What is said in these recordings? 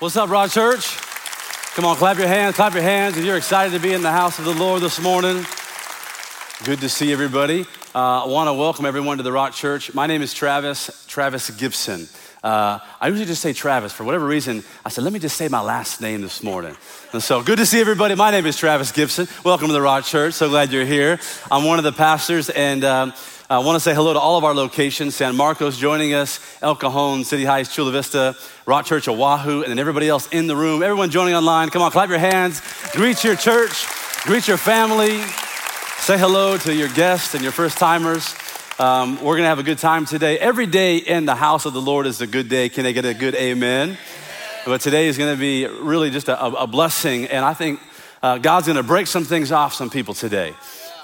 What's up, Rock Church? Come on, clap your hands, clap your hands if you're excited to be in the house of the Lord this morning. Good to see everybody. Uh, I want to welcome everyone to the Rock Church. My name is Travis, Travis Gibson. Uh, I usually just say Travis. For whatever reason, I said, let me just say my last name this morning. And so, good to see everybody. My name is Travis Gibson. Welcome to the Rock Church. So glad you're here. I'm one of the pastors, and um, I want to say hello to all of our locations San Marcos joining us, El Cajon, City Heights, Chula Vista, Rock Church, Oahu, and then everybody else in the room. Everyone joining online, come on, clap your hands. Greet your church, greet your family. Say hello to your guests and your first timers. Um, we're going to have a good time today. Every day in the house of the Lord is a good day. Can I get a good amen? But today is going to be really just a, a blessing. And I think uh, God's going to break some things off some people today.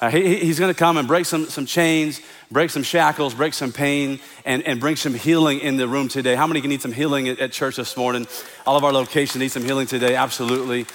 Uh, he, he's going to come and break some, some chains, break some shackles, break some pain, and, and bring some healing in the room today. How many can need some healing at, at church this morning? All of our locations need some healing today, absolutely.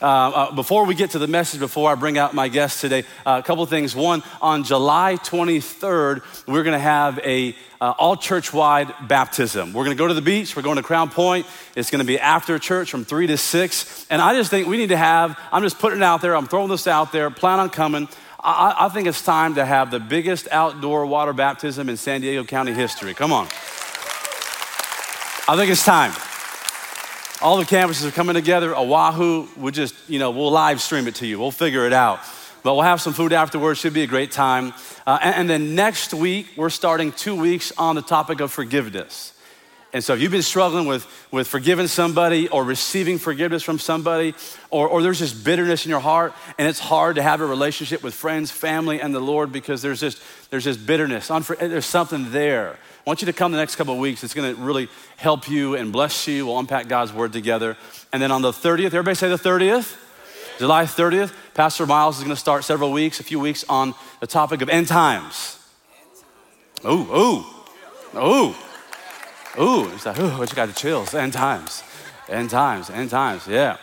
Uh, uh, before we get to the message, before I bring out my guest today, uh, a couple things. One, on July 23rd, we're going to have a uh, all church wide baptism. We're going to go to the beach. We're going to Crown Point. It's going to be after church from three to six. And I just think we need to have. I'm just putting it out there. I'm throwing this out there. Plan on coming. I, I think it's time to have the biggest outdoor water baptism in San Diego County history. Come on. I think it's time. All the campuses are coming together. Oahu, we'll just, you know, we'll live stream it to you. We'll figure it out. But we'll have some food afterwards. Should be a great time. Uh, and, and then next week, we're starting two weeks on the topic of forgiveness. And so if you've been struggling with, with forgiving somebody or receiving forgiveness from somebody, or, or there's just bitterness in your heart, and it's hard to have a relationship with friends, family, and the Lord because there's just, there's just bitterness. There's something there. I want you to come the next couple of weeks. It's going to really help you and bless you. We'll unpack God's word together. And then on the 30th, everybody say the 30th? July 30th, Pastor Miles is going to start several weeks, a few weeks on the topic of end times. Ooh, ooh, ooh, ooh. He's like, ooh, what you got the chills? End times, end times, end times, yeah.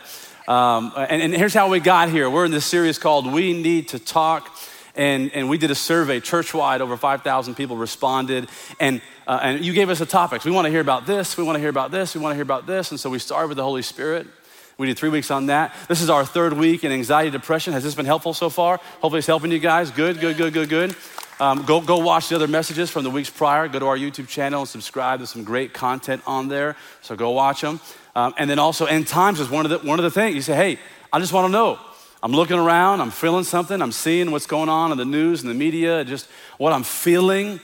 Um, and, and here's how we got here. We're in this series called We Need to Talk and, and we did a survey church wide. Over 5,000 people responded. And, uh, and you gave us the topics. We want to hear about this. We want to hear about this. We want to hear about this. And so we started with the Holy Spirit. We did three weeks on that. This is our third week in anxiety depression. Has this been helpful so far? Hopefully, it's helping you guys. Good, good, good, good, good. Um, go, go watch the other messages from the weeks prior. Go to our YouTube channel and subscribe. There's some great content on there. So go watch them. Um, and then also, end times is one of the, one of the things. You say, hey, I just want to know I'm looking around, I'm feeling something, I'm seeing what's going on in the news and the media, just what I'm feeling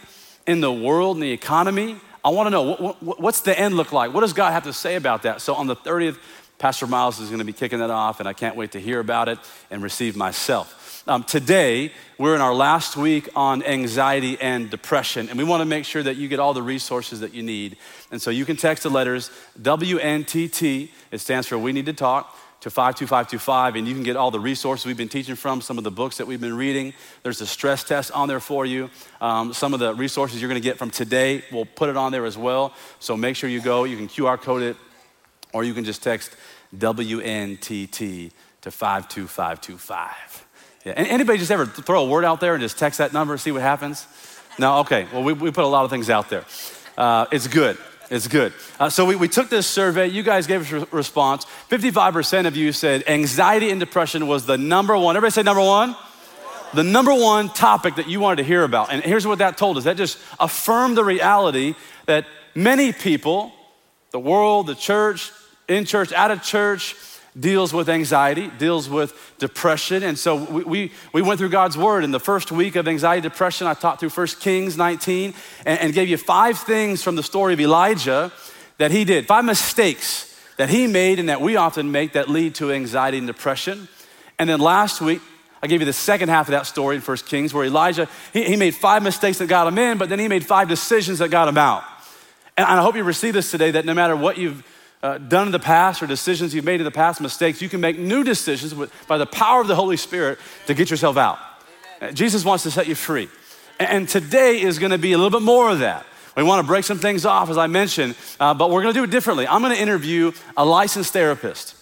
in the world and the economy. I want to know what, what, what's the end look like? What does God have to say about that? So on the 30th, Pastor Miles is going to be kicking that off, and I can't wait to hear about it and receive myself. Um, today, we're in our last week on anxiety and depression, and we want to make sure that you get all the resources that you need. And so you can text the letters WNTT, it stands for We Need to Talk to 52525, and you can get all the resources we've been teaching from, some of the books that we've been reading. There's a stress test on there for you. Um, some of the resources you're going to get from today, we'll put it on there as well. So make sure you go. You can QR code it, or you can just text WNTT to 52525. Yeah. Anybody just ever throw a word out there and just text that number see what happens? No? Okay. Well, we, we put a lot of things out there. Uh, it's good. It's good. Uh, so we, we took this survey. You guys gave us a response. 55% of you said anxiety and depression was the number one. Everybody say number one? The number one topic that you wanted to hear about. And here's what that told us that just affirmed the reality that many people, the world, the church, in church, out of church, deals with anxiety, deals with depression. And so we, we, we, went through God's word. In the first week of anxiety, depression, I taught through 1 Kings 19 and, and gave you five things from the story of Elijah that he did, five mistakes that he made and that we often make that lead to anxiety and depression. And then last week, I gave you the second half of that story in 1 Kings where Elijah, he, he made five mistakes that got him in, but then he made five decisions that got him out. And I hope you receive this today that no matter what you've uh, done in the past or decisions you've made in the past, mistakes, you can make new decisions with, by the power of the Holy Spirit to get yourself out. Uh, Jesus wants to set you free. And, and today is going to be a little bit more of that. We want to break some things off, as I mentioned, uh, but we're going to do it differently. I'm going to interview a licensed therapist,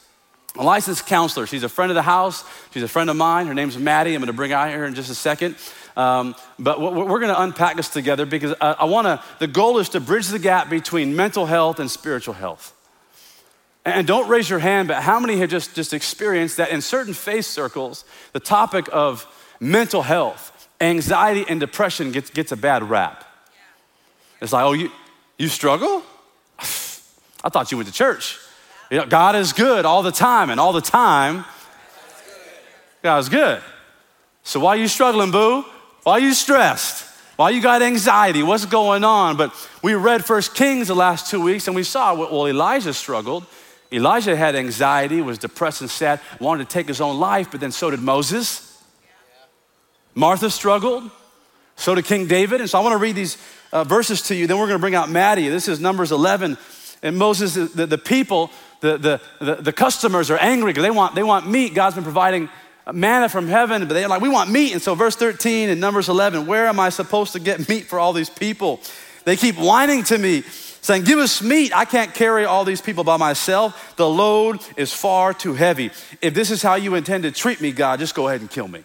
a licensed counselor. She's a friend of the house. She's a friend of mine. Her name's Madi. I'm going to bring her out here in just a second. Um, but we're going to unpack this together because I, I want to, the goal is to bridge the gap between mental health and spiritual health. And don't raise your hand, but how many have just, just experienced that in certain faith circles, the topic of mental health, anxiety, and depression gets, gets a bad rap? It's like, oh, you, you struggle? I thought you went to church. You know, God is good all the time, and all the time, God is good. So why are you struggling, boo? Why are you stressed? Why you got anxiety? What's going on? But we read First Kings the last two weeks, and we saw well, Elijah struggled. Elijah had anxiety, was depressed and sad, wanted to take his own life, but then so did Moses. Martha struggled, so did King David. And so I want to read these uh, verses to you. Then we're going to bring out Madi. This is Numbers 11. And Moses, the, the people, the, the, the, the customers are angry because they want, they want meat. God's been providing manna from heaven, but they're like, we want meat. And so, verse 13 in Numbers 11, where am I supposed to get meat for all these people? They keep whining to me, saying, Give us meat. I can't carry all these people by myself. The load is far too heavy. If this is how you intend to treat me, God, just go ahead and kill me.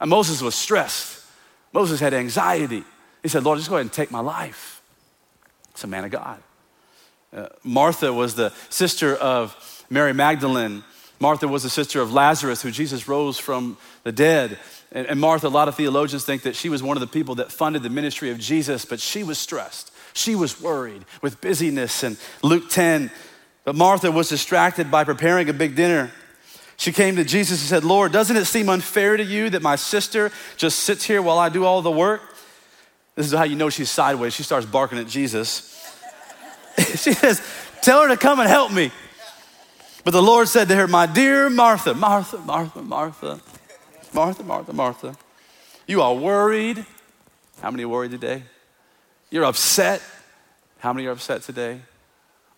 And Moses was stressed. Moses had anxiety. He said, Lord, just go ahead and take my life. It's a man of God. Uh, Martha was the sister of Mary Magdalene. Martha was the sister of Lazarus, who Jesus rose from the dead. And, and Martha, a lot of theologians think that she was one of the people that funded the ministry of Jesus, but she was stressed. She was worried with busyness. And Luke 10, but Martha was distracted by preparing a big dinner. She came to Jesus and said, Lord, doesn't it seem unfair to you that my sister just sits here while I do all the work? This is how you know she's sideways. She starts barking at Jesus. she says, Tell her to come and help me. But the Lord said to her, My dear Martha, Martha, Martha, Martha, Martha, Martha, Martha, you are worried. How many worried today? You're upset. How many are upset today?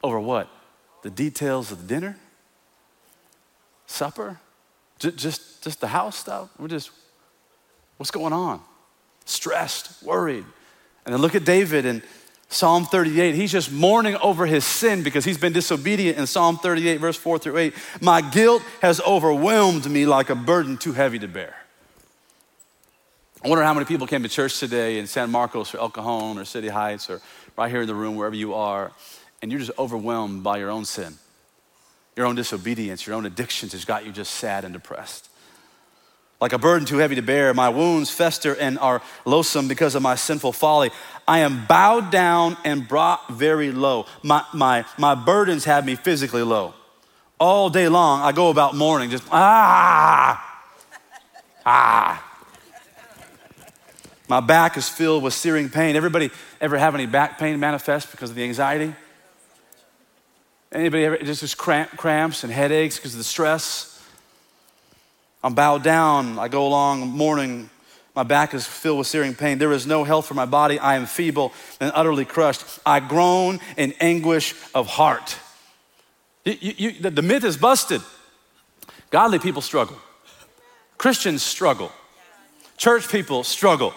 Over what? The details of the dinner? Supper? Just, just, just the house stuff? We're just, what's going on? Stressed, worried. And then look at David in Psalm 38, he's just mourning over his sin because he's been disobedient in Psalm 38, verse 4 through 8. My guilt has overwhelmed me like a burden too heavy to bear. I wonder how many people came to church today in San Marcos or El Cajon or City Heights or right here in the room, wherever you are, and you're just overwhelmed by your own sin, your own disobedience, your own addictions has got you just sad and depressed like a burden too heavy to bear. My wounds fester and are loathsome because of my sinful folly. I am bowed down and brought very low. My, my, my burdens have me physically low. All day long, I go about mourning, just ah, ah. My back is filled with searing pain. Everybody ever have any back pain manifest because of the anxiety? Anybody ever just, just cramp, cramps and headaches because of the stress? I'm bowed down. I go along mourning. My back is filled with searing pain. There is no health for my body. I am feeble and utterly crushed. I groan in anguish of heart. You, you, the, the myth is busted. Godly people struggle, Christians struggle, church people struggle.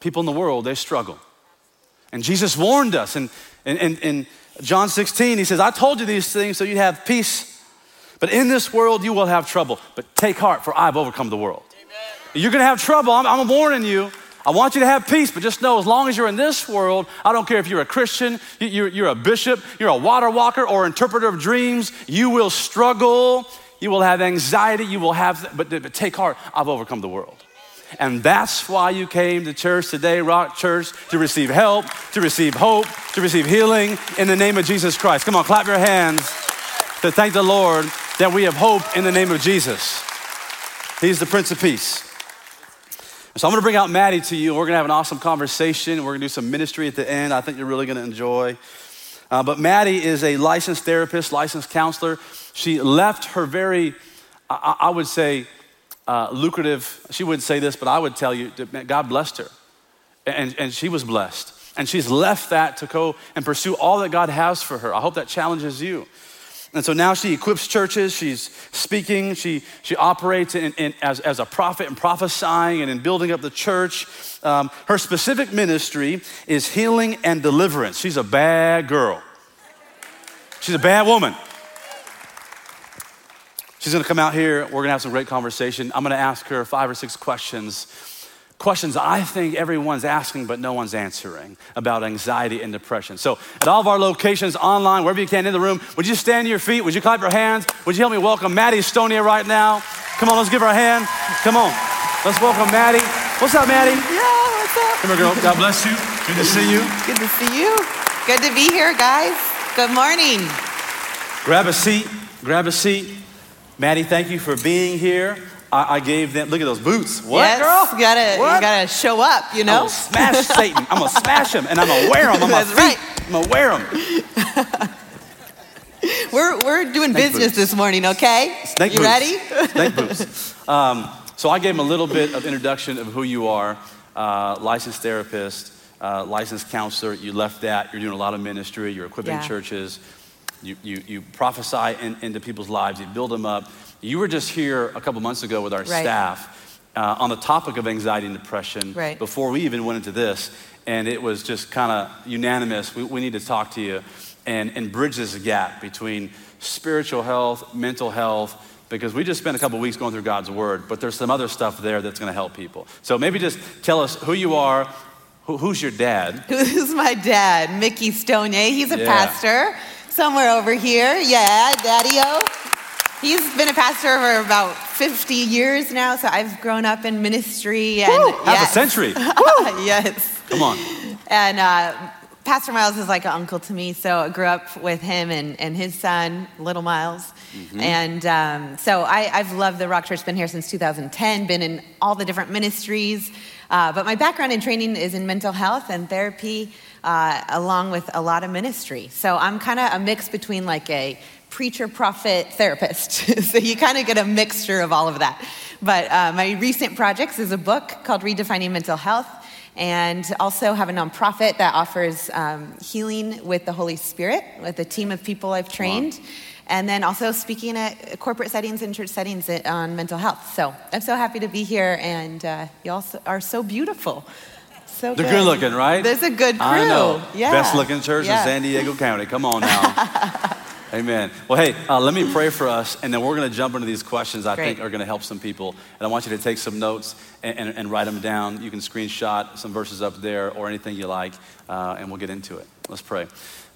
People in the world, they struggle. And Jesus warned us. And in, in, in John 16, he says, I told you these things so you'd have peace but in this world, you will have trouble. But take heart, for I've overcome the world. Amen. You're gonna have trouble. I'm, I'm warning you. I want you to have peace, but just know as long as you're in this world, I don't care if you're a Christian, you're, you're a bishop, you're a water walker, or interpreter of dreams, you will struggle, you will have anxiety, you will have, but, but take heart, I've overcome the world. And that's why you came to church today, Rock Church, to receive help, to receive hope, to receive healing in the name of Jesus Christ. Come on, clap your hands to thank the Lord that we have hope in the name of Jesus. He's the Prince of Peace. So I'm gonna bring out Madi to you. We're gonna have an awesome conversation. We're gonna do some ministry at the end. I think you're really gonna enjoy. Uh, but Madi is a licensed therapist, licensed counselor. She left her very, I, I would say, uh, lucrative, she wouldn't say this, but I would tell you God blessed her. And, and she was blessed. And she's left that to go and pursue all that God has for her. I hope that challenges you. And so now she equips churches, she's speaking, she, she operates in, in, as, as a prophet and prophesying and in building up the church. Um, her specific ministry is healing and deliverance. She's a bad girl, she's a bad woman. She's gonna come out here, we're gonna have some great conversation. I'm gonna ask her five or six questions. questions I think everyone's asking, but no one's answering about anxiety and depression. So, at all of our locations, online, wherever you can in the room, would you stand to your feet? Would you clap your hands? Would you help me welcome Madi Stonier right now? Come on, let's give her a hand. Come on, let's welcome Madi. What's up, Madi? Yeah, what's up? Come here, girl. God bless you. Good to see you. Good to see you. Good to be here, guys. Good morning. Grab a seat. Grab a seat. Madi, thank you for being here. I, I gave them, look at those boots. What, yes, girl? You gotta, What? you gotta show up, you I'm know? gonna smash Satan. I'm gonna smash him and I'm gonna wear him on my That's feet. right. I'm gonna wear him. We're, we're doing Snake business boots. this morning, okay? Snake you boots. ready? Snake boots. Um, so I gave him a little bit of introduction of who you are. Uh, licensed therapist, uh, licensed counselor. You left that. You're doing a lot of ministry. You're equipping Yeah. churches. You, you, you prophesy in, into people's lives. You build them up. You were just here a couple months ago with our Right. staff uh, on the topic of anxiety and depression Right. before we even went into this. And it was just kind of unanimous. We, we need to talk to you and, and bridge this gap between spiritual health, mental health, because we just spent a couple weeks going through God's Word, but there's some other stuff there that's going to help people. So maybe just tell us who you are, who, who's your dad, Who's my dad? Mickey Stonier. He's a Yeah. pastor somewhere over here. Yeah, Daddy-O. He's been a pastor for about 50 years now, so I've grown up in ministry. And Woo, half yes. a century. yes. Come on. And uh, Pastor Miles is like an uncle to me, so I grew up with him and, and his son, Little Miles. And um, so I, I've loved the Rock Church, been here since 2010, been in all the different ministries. Uh, but my background and training is in mental health and therapy, uh, along with a lot of ministry. So I'm kind of a mix between like a preacher, prophet, therapist. so you kind of get a mixture of all of that. But uh, my recent projects is a book called Redefining Mental Health and also have a nonprofit that offers um, healing with the Holy Spirit with a team of people I've trained. And then also speaking at corporate settings and church settings on mental health. So I'm so happy to be here, and uh, you all are so beautiful. So They're good looking, right? There's a good crew. I know. Yeah. Best looking church Yeah. in San Diego County. Come on now. Amen. Well, hey, uh, let me pray for us, and then we're going to jump into these questions I think are going to help some people. And I want you to take some notes and, and, and write them down. You can screenshot some verses up there or anything you like, uh, and we'll get into it. Let's pray.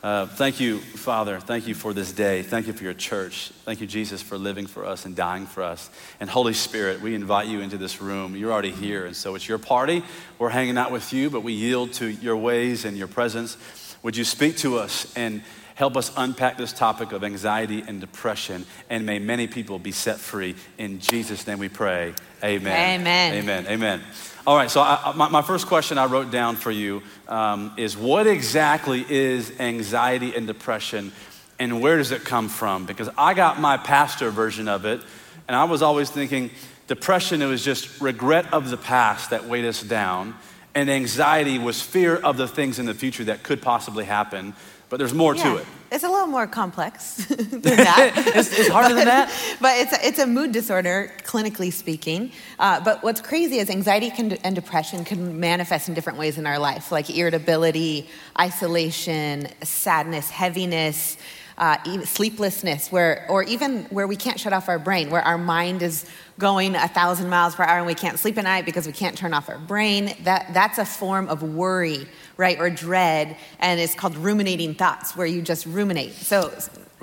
Uh, thank you, Father. Thank you for this day. Thank you for your church. Thank you, Jesus, for living for us and dying for us. And Holy Spirit, we invite you into this room. You're already here, and so it's your party. We're hanging out with you, but we yield to your ways and your presence. Would you speak to us and help us unpack this topic of anxiety and depression? And may many people be set free. In Jesus' name we pray. Amen. Amen. Amen. Amen. All right, so I, my, my first question I wrote down for you um, is what exactly is anxiety and depression, and where does it come from? Because I got my pastor version of it, and I was always thinking depression it was just regret of the past that weighed us down, and anxiety was fear of the things in the future that could possibly happen. But there's more Yeah. to it. It's a little more complex than that. It's- it's harder than that? But it's a, it's a mood disorder, clinically speaking. Uh, but what's crazy is anxiety can, and depression can manifest in different ways in our life, like irritability, isolation, sadness, heaviness. Uh, sleeplessness, where, or even where we can't shut off our brain, where our mind is going a thousand miles per hour and we can't sleep at night because we can't turn off our brain. That, that's a form of worry, right, or dread, and it's called ruminating thoughts, where you just ruminate. So,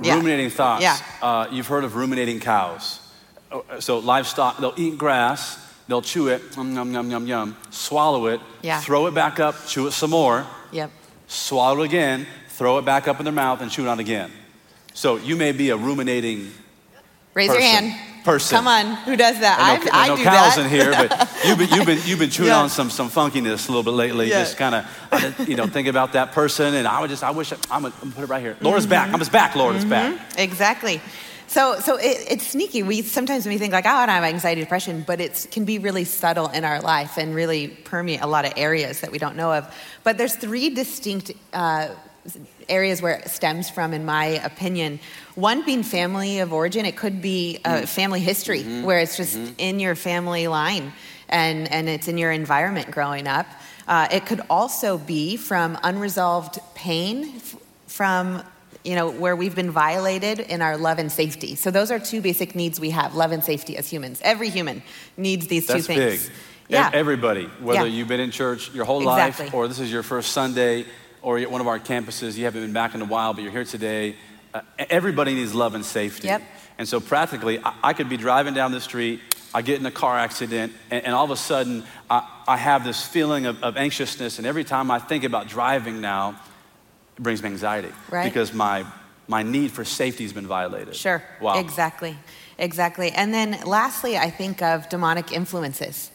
yeah. Ruminating thoughts. Yeah. Uh, you've heard of ruminating cows. Oh, So livestock, they'll eat grass, they'll chew it, yum, yum, yum, yum, yum, swallow it, Yeah. throw it back up, chew it some more, Yep. swallow it again, throw it back up in their mouth, and chew it on again. So you may be a ruminating Raise your hand. Person. Come on, who does that? I I, know, I are no do cows that. in here, but you've been, you've been, you've been, chewing Yeah. on some, some funkiness a little bit lately. Yeah. Just kind of, you know, think about that person. And I would just, I wish, I, I'm going to put it right here. Laura's back. I'm just back. Laura's back. Exactly. So, so it, it's sneaky. We sometimes we think like, oh, I don't have anxiety, depression, but it can be really subtle in our life and really permeate a lot of areas that we don't know of. But there's three distinct uh, areas where it stems from, in my opinion. One being family of origin. It could be uh, family history, where it's just in your family line and, and it's in your environment growing up. Uh, it could also be from unresolved pain f- from you know where we've been violated in our love and safety so those are two basic needs we have love and safety as humans every human needs these two That's things big. Yeah. Everybody, whether Yeah. you've been in church your whole Exactly. life or this is your first Sunday or you're at one of our campuses, you haven't been back in a while, but you're here today. Uh, everybody needs love and safety. Yep. And so practically, I, I could be driving down the street, I get in a car accident, and, and all of a sudden, I, I have this feeling of, of anxiousness. And every time I think about driving now, it brings me anxiety. Right. Because my, my need for safety has been violated. Sure. Wow. Exactly. Exactly. And then lastly, I think of demonic influences.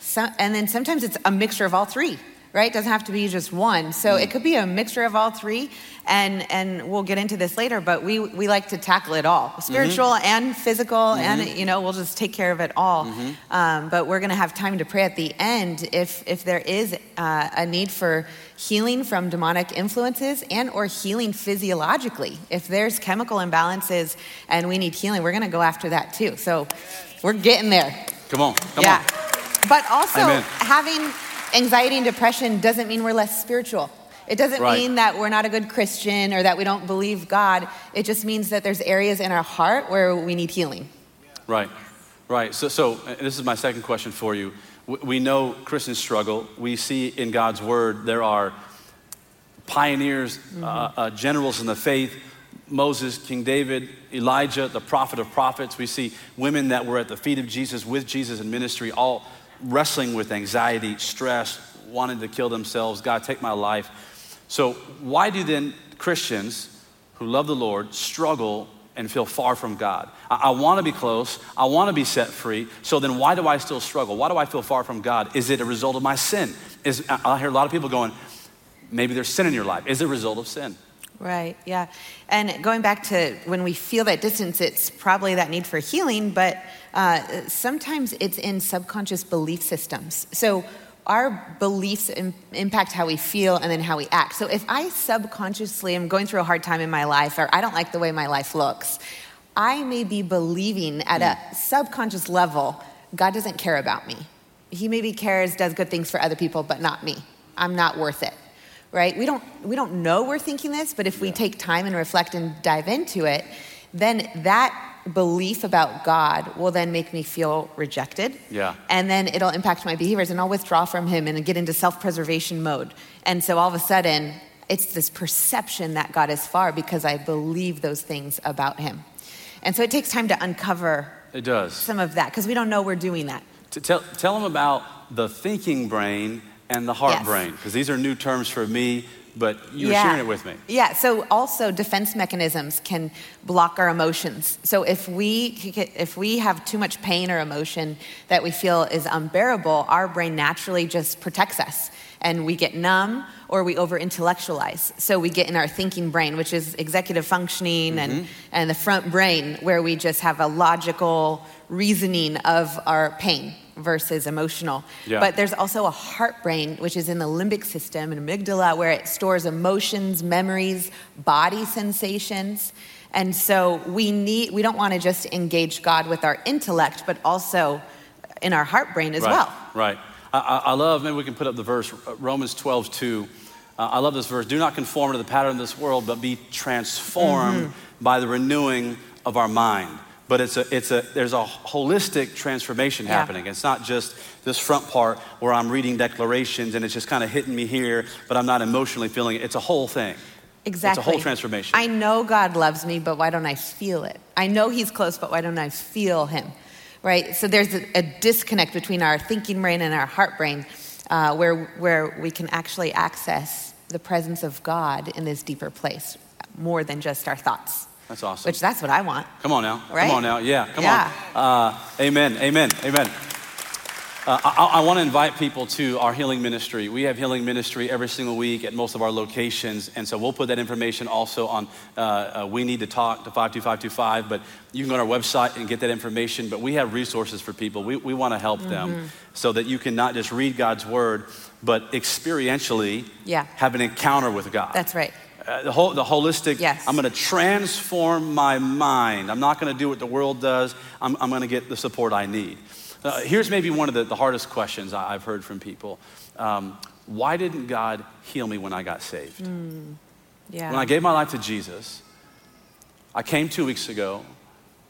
So, and then sometimes it's a mixture of all three, right? It doesn't have to be just one. So it could be a mixture of all three. And, and we'll get into this later, but we, we like to tackle it all spiritual and physical, and, you know, we'll just take care of it all. Um, but we're going to have time to pray at the end if, if there is uh, a need for healing from demonic influences and or healing physiologically if there's chemical imbalances and we need healing we're going to go after that too so we're getting there Come on. Come yeah on. but also Amen. having anxiety and depression doesn't mean we're less spiritual it doesn't Right. mean that we're not a good christian or that we don't believe god it just means that there's areas in our heart where we need healing Right, right. So, so uh, this is my second question for you. We know Christians struggle. We see in God's word there are pioneers, uh, uh, generals in the faith Moses, King David, Elijah, the prophet of prophets. We see women that were at the feet of Jesus with Jesus in ministry, all wrestling with anxiety, stress, wanting to kill themselves. God, take my life. So, why do then Christians who love the Lord struggle and feel far from God? I, I want to be close. I want to be set free. So then, why do I still struggle? Why do I feel far from God? Is it a result of my sin? Is I I hear a lot of people going, maybe there's sin in your life. Is it a result of sin? Right, yeah. And going back to when we feel that distance, it's probably that need for healing, but uh, sometimes it's in subconscious belief systems. So our beliefs im- impact how we feel and then how we act. So if I subconsciously am going through a hard time in my life or I don't like the way my life looks, I may be believing at a subconscious level, God doesn't care about me. He maybe cares, does good things for other people, but not me. I'm not worth it right? We don't, we don't know we're thinking this, but if we take time and reflect and dive into it, then that belief about God will then make me feel rejected. Yeah. And then it'll impact my behaviors and I'll withdraw from Him and get into self preservation mode. And so all of a sudden, it's this perception that God is far because I believe those things about Him. And so it takes time to uncover It does. some of that because we don't know we're doing that. To tell, tell them about the thinking brain and the heart Yes. brain, because these are new terms for me, but you were sharing it with me. Yeah, so also defense mechanisms can block our emotions. So if we if we have too much pain or emotion that we feel is unbearable, our brain naturally just protects us and we get numb or we over intellectualize. So we get in our thinking brain, which is executive functioning Mm-hmm. and, and the front brain where we just have a logical reasoning of our pain versus emotional. Yeah. But there's also a heart brain, which is in the limbic system and amygdala, where it stores emotions, memories, body sensations. And so we need we don't want to just engage God with our intellect, but also in our heart brain as right, well. Right. I, I love, maybe we can put up the verse, uh, Romans 12, 2. Uh, I love this verse. Do not conform to the pattern of this world, but be transformed Mm-hmm. by the renewing of our mind. But it's a, it's a, there's a holistic transformation Yeah. happening. It's not just this front part where I'm reading declarations and it's just kind of hitting me here, but I'm not emotionally feeling it. It's a whole thing. Exactly. It's a whole transformation. I know God loves me, but why don't I feel it? I know He's close, but why don't I feel Him? Right? So there's a, a disconnect between our thinking brain and our heart brain uh, where, where we can actually access the presence of God in this deeper place more than just our thoughts. That's awesome. Which that's what I want. Come on now. Right? Come on now. Yeah, come Yeah. on. Uh, amen. Amen. Amen. Uh, I, I want to invite people to our healing ministry. We have healing ministry every single week at most of our locations. And so we'll put that information also on uh, uh, We Need to Talk to 52525. But you can go on our website and get that information. But we have resources for people. We, we want to help Mm-hmm. them so that you can not just read God's word, but experientially Yeah. have an encounter with God. That's right. Uh, the, whole, the holistic, Yes. I'm going to transform my mind. I'm not going to do what the world does. I'm, I'm going to get the support I need. Uh, here's maybe one of the, the hardest questions I- I've heard from people. Um, why didn't God heal me when I got saved? Yeah. When I gave my life to Jesus, I came two weeks ago.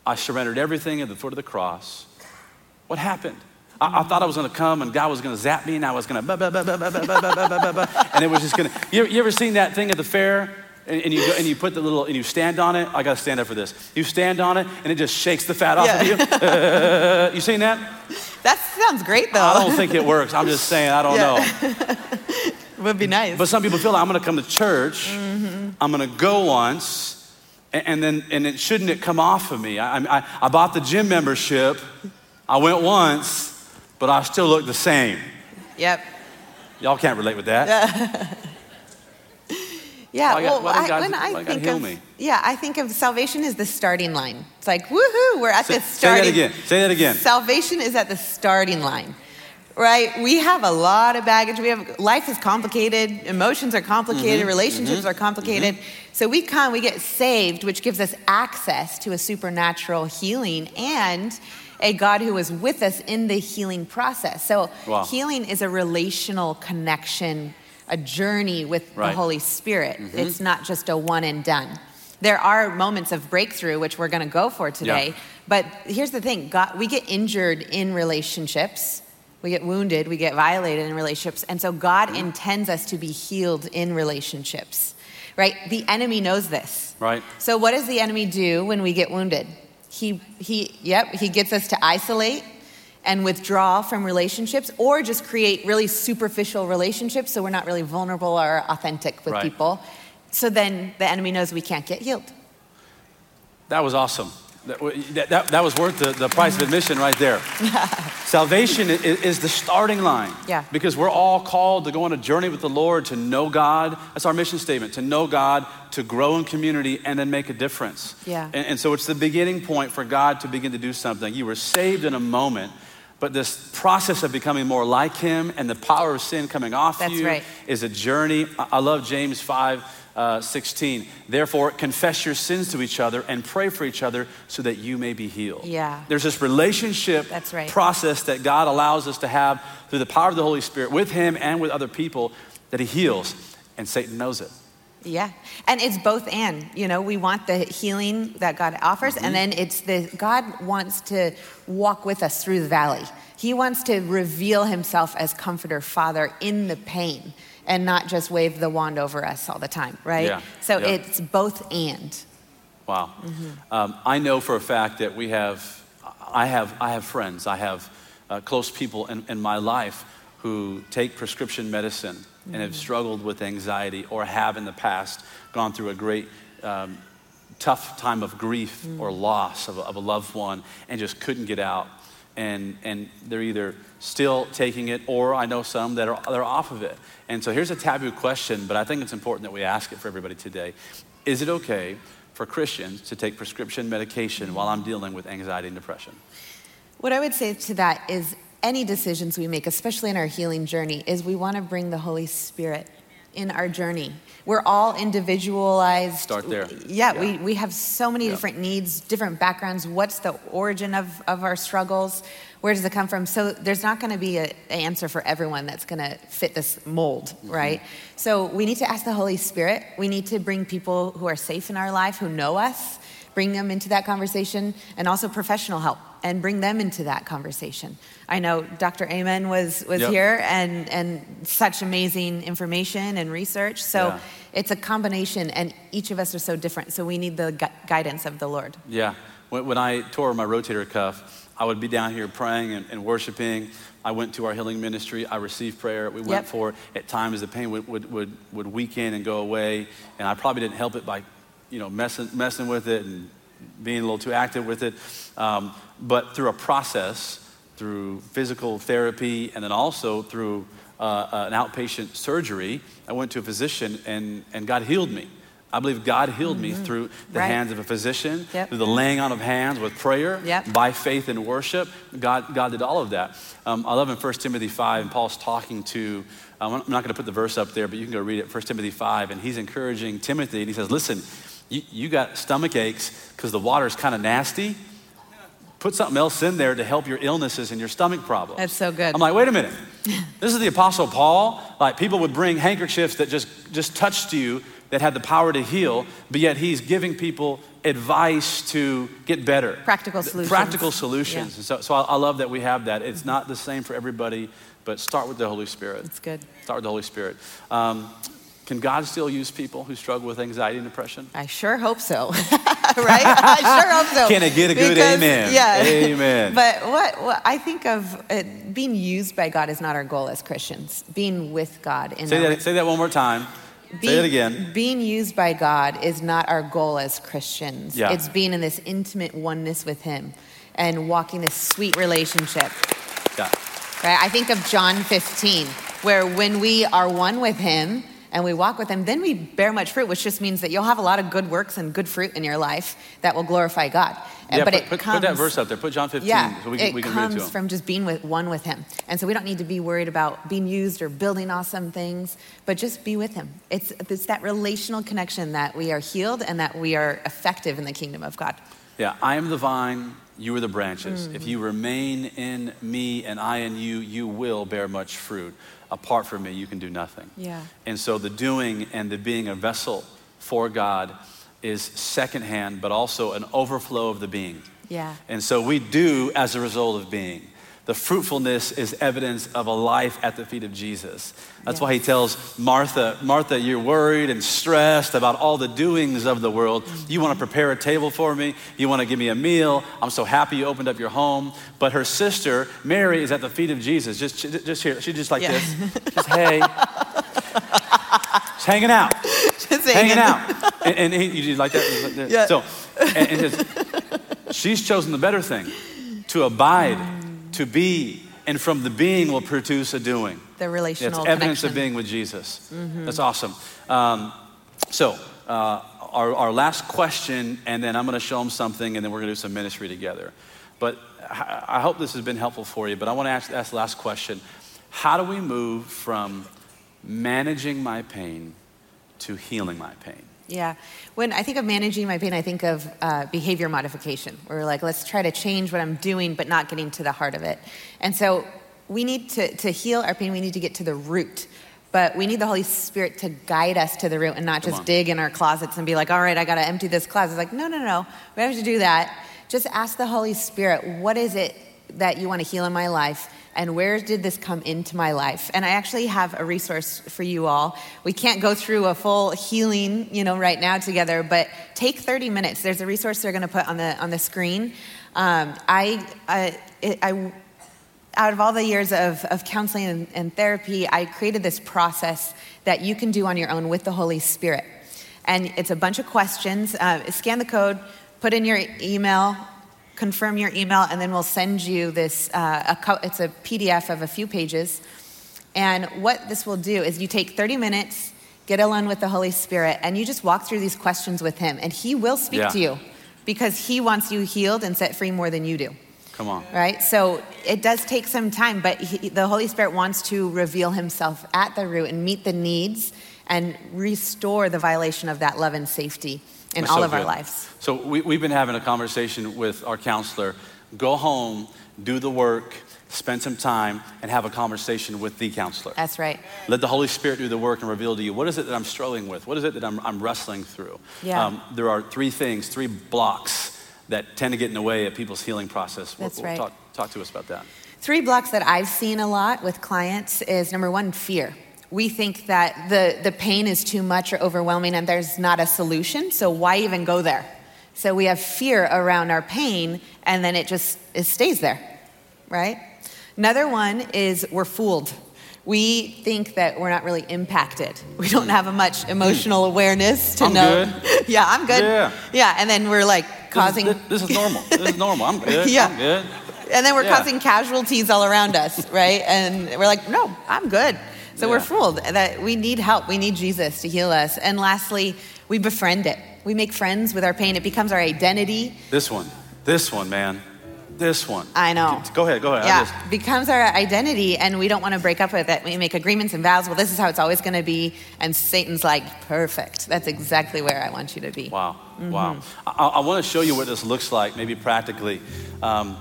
I surrendered everything at the foot of the cross. What happened? I, I thought I was going to come and God was going to zap me and I was going to, and it was just going to. You, you ever seen that thing at the fair? And, and, you go, and you put the little and you stand on it. I gotta stand up for this. You stand on it and it just shakes the fat off yeah. of you. You seen that? That sounds great though. I don't think it works. I'm just saying I don't yeah. know. Would be nice. But some people feel like I'm gonna come to church. Mm-hmm. I'm gonna go once, and, and then and it shouldn't it come off of me? I, I I bought the gym membership. I went once but I still look the same. yep. Y'all can't relate with that. Yeah, Why well, God- I, God- when I God think of me? yeah, I think of salvation is the starting line. It's like woohoo, we're at Say, the starting. say that again. Say that again. Salvation is at the starting line, right? We have a lot of baggage. We have life is complicated. Emotions are complicated. Mm-hmm. Relationships are complicated. So we come, we get saved, which gives us access to a supernatural healing and a God who is with us in the healing process. So Wow. healing is a relational connection, a journey with Right. the Holy Spirit. Mm-hmm. It's not just a one and done. There are moments of breakthrough, which we're going to go for today. Yeah. But here's the thing God, we get injured in relationships, we get wounded, we get violated in relationships. And so God mm-hmm. intends us to be healed in relationships, right? The enemy knows this. Right. So, what does the enemy do when we get wounded? He, he, yep, he gets us to isolate and withdraw from relationships or just create really superficial relationships so we're not really vulnerable or authentic with Right. people. So then the enemy knows we can't get healed. That was awesome. That, that, that, was worth the, the price of admission right there. Salvation is, is the starting line. Yeah. Because we're all called to go on a journey with the Lord, to know God. That's our mission statement to know God, to grow in community, and then make a difference. Yeah. And, and so it's the beginning point for God to begin to do something. You were saved in a moment. But this process of becoming more like Him and the power of sin coming off That's you right. is a journey. I I love James 5 uh, 16. Therefore, confess your sins to each other and pray for each other so that you may be healed. Yeah. There's this relationship right. process that God allows us to have through the power of the Holy Spirit with Him and with other people that He heals. And Satan knows it. Yeah. And it's both and. You know, we want the healing that God offers, and then it's the God wants to walk with us through the valley. He wants to reveal himself as comforter, father in the pain, and not just wave the wand over us all the time, right? Yeah. So it's both and. Wow. Mm-hmm. Um, I know for a fact that we have, I have, I have friends, I have uh, close people in, in my life who take prescription medicine and Mm-hmm. have struggled with anxiety or have in the past gone through a great um, tough time of grief Mm. or loss of of a loved one and just couldn't get out. And, and they're either still taking it or I know some that are they're off of it. And so here's a taboo question, but I think it's important that we ask it for everybody today. Is it okay for Christians to take prescription medication while I'm dealing with anxiety and depression? What I would say to that is any decisions we make, especially in our healing journey, is we want to bring the Holy Spirit in our journey. We're all individualized. Start there. Yeah, Yeah. We, we have so many Yeah. different needs, different backgrounds. What's the origin of, of our struggles? Where does it come from? So there's not going to be an answer for everyone that's going to fit this mold, Mm-hmm. right? So we need to ask the Holy Spirit. We need to bring people who are safe in our life, who know us, bring them into that conversation, and also professional help and bring them into that conversation. I know Dr. Amen was, was Yep. here and, and such amazing information and research. So Yeah. it's a combination, and each of us are so different. So we need the gu- guidance of the Lord. Yeah. When, when I tore my rotator cuff, I would be down here praying and, and worshiping. I went to our healing ministry. I received prayer. We went Yep. for it. At times, the pain would, would, would, would weaken and go away. And I probably didn't help it by, you know, messing, messing with it and being a little too active with it. Um, but through a process, through physical therapy, and then also through uh, an outpatient surgery, I went to a physician and, and God healed me. I believe God healed me through the Mm-hmm. Right. hands of a physician, Yep. through the laying on of hands with prayer, Yep. by faith and worship. God, God did all of that. Um, I love in 1 Timothy 5, and Paul's talking to, um, I'm not going to put the verse up there, but you can go read it, 1 Timothy 5, and he's encouraging Timothy, and he says, Listen, you, you got stomach aches because the water's kind of nasty. Put something else in there to help your illnesses and your stomach problems. That's so good. I'm like, wait a minute. This is the Apostle Paul. Like people would bring handkerchiefs that just just touched you. that had the power to heal, but yet he's giving people advice to get better. Practical solutions. Practical solutions. Yeah. So, so I, I love that we have that. It's not the same for everybody, but start with the Holy Spirit. It's good. Start with the Holy Spirit. Um, can God still use people who struggle with anxiety and depression? I sure hope so. right? I sure hope so. Can I get a good Because- amen? Yeah. Amen. But what, what I think of it, being used by God is not our goal as Christians. Being with God in Say our- that, say that one more time. say it again. Being used by God is not our goal as Christians. Yeah. It's being in this intimate oneness with Him and walking this sweet relationship. Yeah. Right? I think of John 15, where when we are one with Him and we walk with Him, then we bear much fruit, which just means that you'll have a lot of good works and good fruit in your life that will glorify God. And- Yeah, but put, it comes, put that verse up there. Put John 15 yeah, so we can, it we can read it comes him. from just being with one with Him, and so we don't need to be worried about being used or building awesome things, but just be with Him. It's it's that relational connection that we are healed and that we are effective in the kingdom of God. Yeah, I am the vine, you are the branches. Mm-hmm. If you remain in me and I in you, you will bear much fruit. Apart from me, you can do nothing. Yeah. And so the doing and the being a vessel for God is secondhand, but also an overflow of the being. Yeah. And so we do as a result of being. The fruitfulness is evidence of a life at the feet of Jesus. That's why he tells Martha, Martha, you're worried and stressed about all the doings of the world. You want to prepare a table for me. You want to give me a meal. I'm so happy you opened up your home. But her sister, Mary, is at the feet of Jesus. Just, just here. She's just like Yeah. this. Just, hey. Just hanging out Just hanging hanging. out. And, and he, you just like that? Like that. Yeah. So, and, and just, she's chosen the better thing to abide, to be, and from the being will produce a doing. The It's relational evidence connection. of being with Jesus. That's awesome. Um, so, uh, our, our last question, and then I'm going to show them something, and then we're going to do some ministry together. But I I hope this has been helpful for you. But I want to ask, ask the last question How do we move from managing my pain to healing my pain? Yeah. When I think of managing my pain, I think of uh, behavior modification. Where we're like, let's try to change what I'm doing, but not getting to the heart of it. And so we need to, to heal our pain, we need to get to the root. But we need the Holy Spirit to guide us to the root and not Come just on. dig in our closets and be like, all right, I got to empty this closet. It's like, no, no, no. We don't have to do that. Just ask the Holy Spirit, what is it that you want to heal in my life? And where did this come into my life? And I actually have a resource for you all. We can't go through a full healing, you know, right now together, but take 30 minutes. There's a resource they're going to put on the on the screen. Um, I, I, I out of all the years of, of counseling and, and therapy, I created this process that you can do on your own with the Holy Spirit. And it's a bunch of questions. Uh, scan the code, put in your email, confirm your email, and then we'll send you this. Uh, a co- it's a PDF of a few pages. And what this will do is you take 30 minutes, get alone with the Holy Spirit, and you just walk through these questions with Him. And He will speak Yeah. to you because He wants you healed and set free more than you do Come on. right? So it does take some time, but he, the Holy Spirit wants to reveal himself at the root and meet the needs and restore the violation of that love and safety in all so of our lives. So we, we've been having a conversation with our counselor. Go home, do the work, spend some time, and have a conversation with the counselor. That's right. Let the Holy Spirit do the work and reveal to you what is it that I'm struggling with? What is it that I'm, I'm wrestling through? Um, Yeah. there are three things, three blocks that tend to get in the way of people's healing process. That's We'll- we'll right. Talk, talk to us about that. Three blocks that I've seen a lot with clients is number one, fear. We think that the, the pain is too much or overwhelming and there's not a solution, so why even go there? So we have fear around our pain and then it just it stays there, right? Another one is we're fooled. We think that we're not really impacted. We don't have a much hmm. emotional awareness to I'm know. good. yeah, I'm good. Yeah. Yeah, and then we're like causing This is, this is normal. This is normal. I'm good. Yeah. I'm good. and then we're Yeah. causing casualties all around us, right? And we're like, no, I'm good. So we're fooled that we need help. We need Jesus to heal us. And lastly, we befriend it. We make friends with our pain. It becomes our identity. This one. This one, man. This one. I know. Go ahead. Go ahead. Yeah, just- becomes our identity, and we don't want to break up with it. We make agreements and vows. Well, this is how it's always going to be. And Satan's like, perfect. That's exactly where I want you to be. Wow, Mm-hmm. wow. I, I want to show you what this looks like, maybe practically. Um,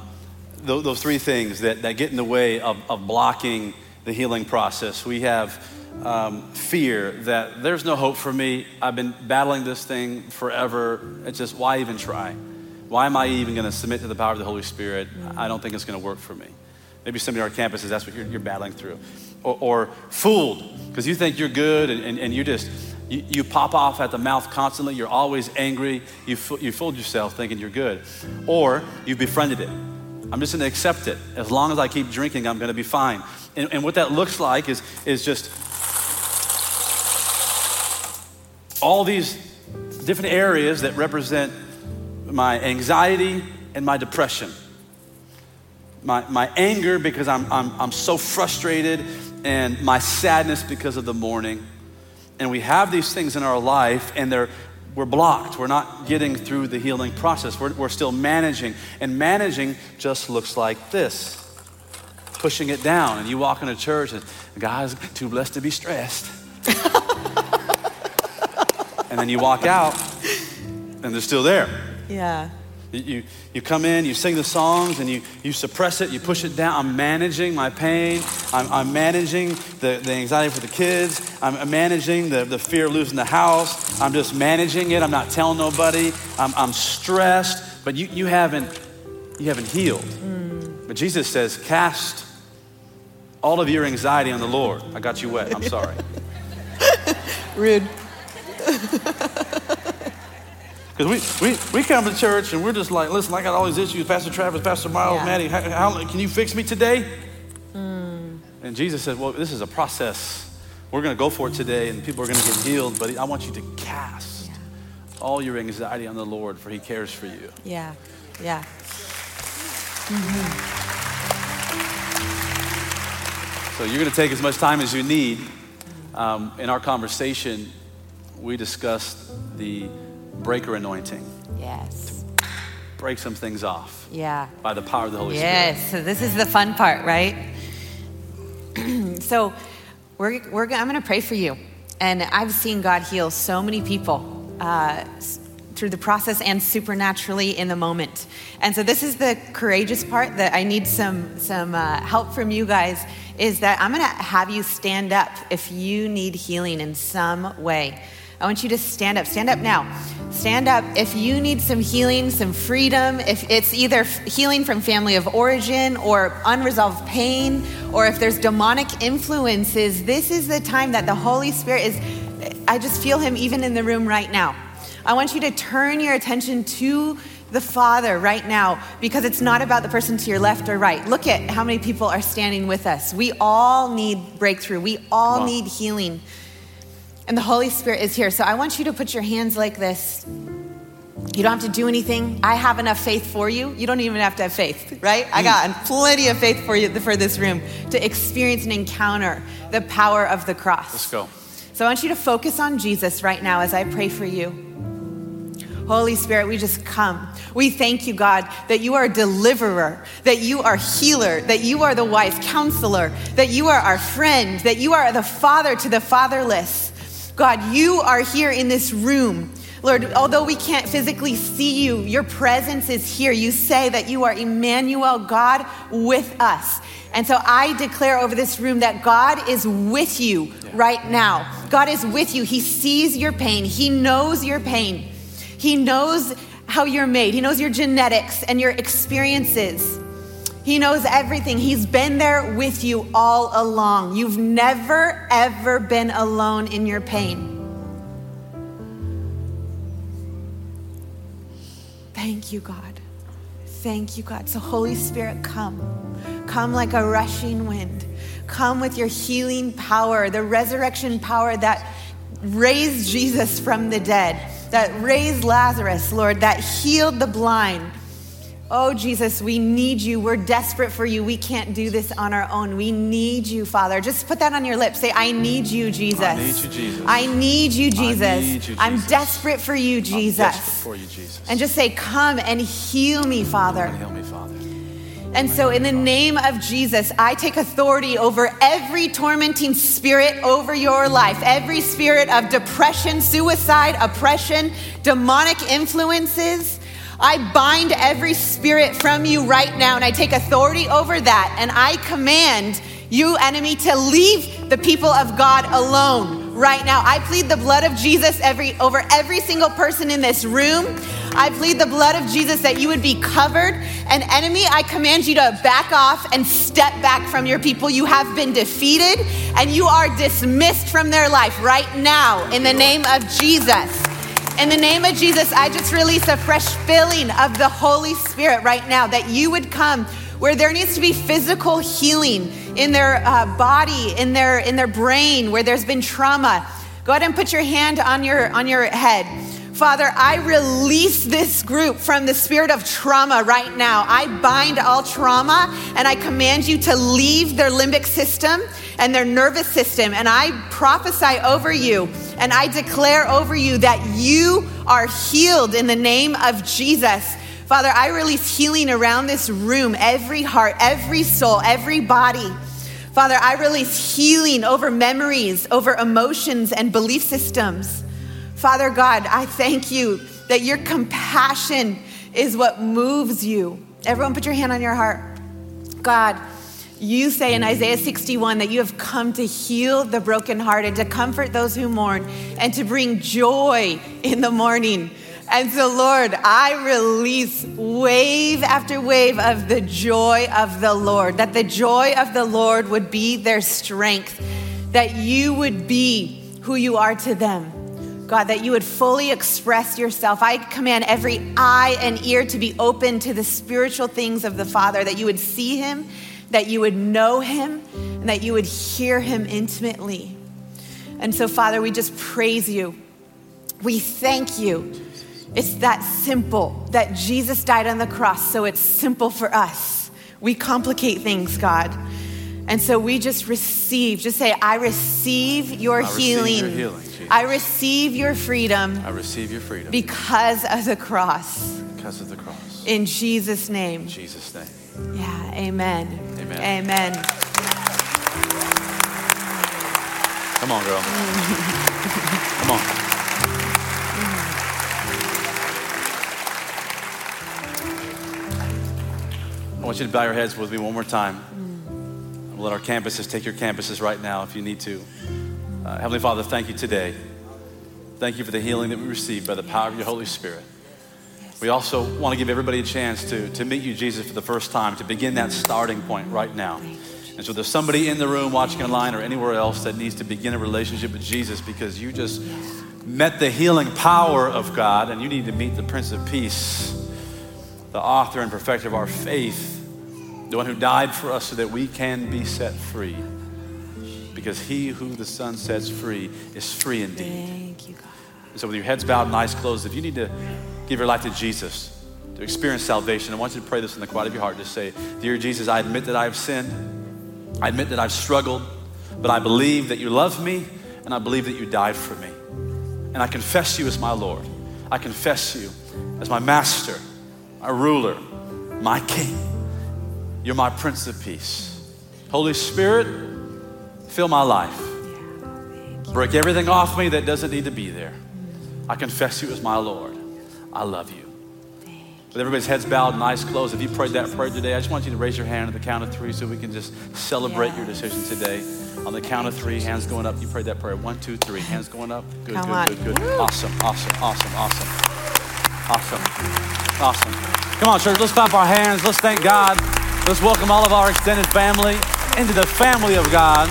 those, those three things that, that get in the way of, of blocking the healing process. We have um, fear that there's no hope for me. I've been battling this thing forever. It's just, why even try? Why am I even going to submit to the power of the Holy Spirit? I don't think it's going to work for me. Maybe somebody on our campuses, that's what you're, you're battling through. Or, or fooled, because you think you're good and, and, and you just, you, you, pop off at the mouth constantly. You're always angry. You, you fooled yourself thinking you're good. Or you befriended it. I'm just to accept it. As long as I keep drinking, I'm going to be fine. And, and what that looks like is, is just all these different areas that represent my anxiety and my depression. My, my anger because I'm, I'm, I'm so frustrated, and my sadness because of the mourning. And we have these things in our life, and they're, we're blocked. We're not getting through the healing process. We're, we're still managing. And managing just looks like this pushing it down. And you walk into church, and God's too blessed to be stressed. and then you walk out, and they're still there. Yeah. You, you come in, you sing the songs, and you, you suppress it, you push it down. I'm managing my pain. I'm, I'm managing the, the anxiety for the kids. I'm managing the, the fear of losing the house. I'm just managing it. I'm not telling nobody. I'm, I'm stressed. But you, you, haven't, you haven't healed. Mm. But Jesus says, cast all of your anxiety on the Lord. I got you wet. I'm sorry. Rude. Because we, we, we come to church and we're just like, listen, I got all these issues. Pastor Travis, Pastor Miles, yeah. Madi, how, how, can you fix me today? Mm. And Jesus said, well, this is a process. We're going to go for it today and people are going to get healed, but I want you to cast yeah. all your anxiety on the Lord, for he cares for you. Yeah, yeah. Mm-hmm. So you're going to take as much time as you need. Um, in our conversation, we discussed the breaker anointing. Yes. Break some things off. Yeah. By the power of the Holy yes. Spirit. Yes. So this is the fun part, right? so we're, we're, I'm going to pray for you. And I've seen God heal so many people uh, through the process and supernaturally in the moment. And so this is the courageous part that I need some, some uh, help from you guys is that I'm going to have you stand up if you need healing in some way. I want you to stand up. Stand up now. Stand up if you need some healing, some freedom, if it's either healing from family of origin or unresolved pain, or if there's demonic influences, this is the time that the Holy Spirit is. I just feel Him even in the room right now. I want you to turn your attention to the Father right now because it's not about the person to your left or right. Look at how many people are standing with us. We all need breakthrough, we all need healing. And the Holy Spirit is here. So I want you to put your hands like this. You don't have to do anything. I have enough faith for you. You don't even have to have faith, right? I got plenty of faith for you for this room to experience and encounter the power of the cross. Let's go. So I want you to focus on Jesus right now as I pray for you. Holy Spirit, we just come. We thank you, God, that you are a deliverer, that you are healer, that you are the wise counselor, that you are our friend, that you are the father to the fatherless. God, you are here in this room. Lord, although we can't physically see you, your presence is here. You say that you are Emmanuel, God with us. And so I declare over this room that God is with you right now. God is with you. He sees your pain, He knows your pain, He knows how you're made, He knows your genetics and your experiences. He knows everything. He's been there with you all along. You've never, ever been alone in your pain. Thank you, God. Thank you, God. So, Holy Spirit, come. Come like a rushing wind. Come with your healing power, the resurrection power that raised Jesus from the dead, that raised Lazarus, Lord, that healed the blind Oh, Jesus, we need you. We're desperate for you. We can't do this on our own. We need you, Father. Just put that on your lips. Say, I need you, Jesus. I need you, Jesus. I need you, Jesus. I need you, Jesus. I'm desperate for you, Jesus. I'm desperate for you, Jesus. And just say, Come and heal me, Father. And heal me, Father. And so, in the name of Jesus, I take authority over every tormenting spirit over your life, every spirit of depression, suicide, oppression, demonic influences. I bind every spirit from you right now and I take authority over that and I command you enemy to leave the people of God alone right now. I plead the blood of Jesus every, over every single person in this room. I plead the blood of Jesus that you would be covered. And enemy, I command you to back off and step back from your people. You have been defeated and you are dismissed from their life right now in the name of Jesus. In the name of Jesus, I just release a fresh filling of the Holy Spirit right now that you would come where there needs to be physical healing in their uh, body, in their, in their brain, where there's been trauma. Go ahead and put your hand on your, on your head. Father, I release this group from the spirit of trauma right now. I bind all trauma and I command you to leave their limbic system and their nervous system. And I prophesy over you and I declare over you that you are healed in the name of Jesus. Father, I release healing around this room, every heart, every soul, every body. Father, I release healing over memories, over emotions and belief systems. Father God, I thank you that your compassion is what moves you. Everyone, put your hand on your heart. God, you say in Isaiah 61 that you have come to heal the brokenhearted, to comfort those who mourn, and to bring joy in the morning. And so, Lord, I release wave after wave of the joy of the Lord, that the joy of the Lord would be their strength, that you would be who you are to them. God, that you would fully express yourself. I command every eye and ear to be open to the spiritual things of the Father, that you would see him, that you would know him, and that you would hear him intimately. And so, Father, we just praise you. We thank you. It's that simple that Jesus died on the cross, so it's simple for us. We complicate things, God. And so we just receive, just say, I receive your I receive healing. your healing, I receive your freedom I receive your freedom because of the cross. because of the cross. In Jesus' name. In Jesus' name. Yeah, amen. Amen. Amen. Come on, girl. Come on. I want you to bow your heads with me one more time. We'll let our campuses take your campuses right now if you need to. Uh, Heavenly Father, thank you today. Thank you for the healing that we received by the power of your Holy Spirit. We also want to give everybody a chance to, to meet you, Jesus, for the first time, to begin that starting point right now. And so there's somebody in the room watching online or anywhere else that needs to begin a relationship with Jesus because you just met the healing power of God and you need to meet the Prince of Peace, the author and perfecter of our faith, the one who died for us so that we can be set free. Because he who the Son sets free is free indeed. Thank you, God. And so, with your heads bowed and eyes closed, if you need to give your life to Jesus, to experience salvation, I want you to pray this in the quiet of your heart. Just say, Dear Jesus, I admit that I have sinned. I admit that I've struggled, but I believe that you love me and I believe that you died for me. And I confess you as my Lord. I confess you as my master, my ruler, my king. You're my Prince of Peace. Holy Spirit, fill my life. Break everything off me that doesn't need to be there. I confess you as my Lord. I love you. With everybody's heads bowed and eyes closed, if you prayed that prayer today, I just want you to raise your hand at the count of three so we can just celebrate your decision today. On the count of three, hands going up. You prayed that prayer. One, two, three. Hands going up. Good, Come good, on. good, good. Awesome, awesome, awesome, awesome. Awesome. Awesome. Come on, church. Let's clap our hands. Let's thank God. Let's welcome all of our extended family into the family of God.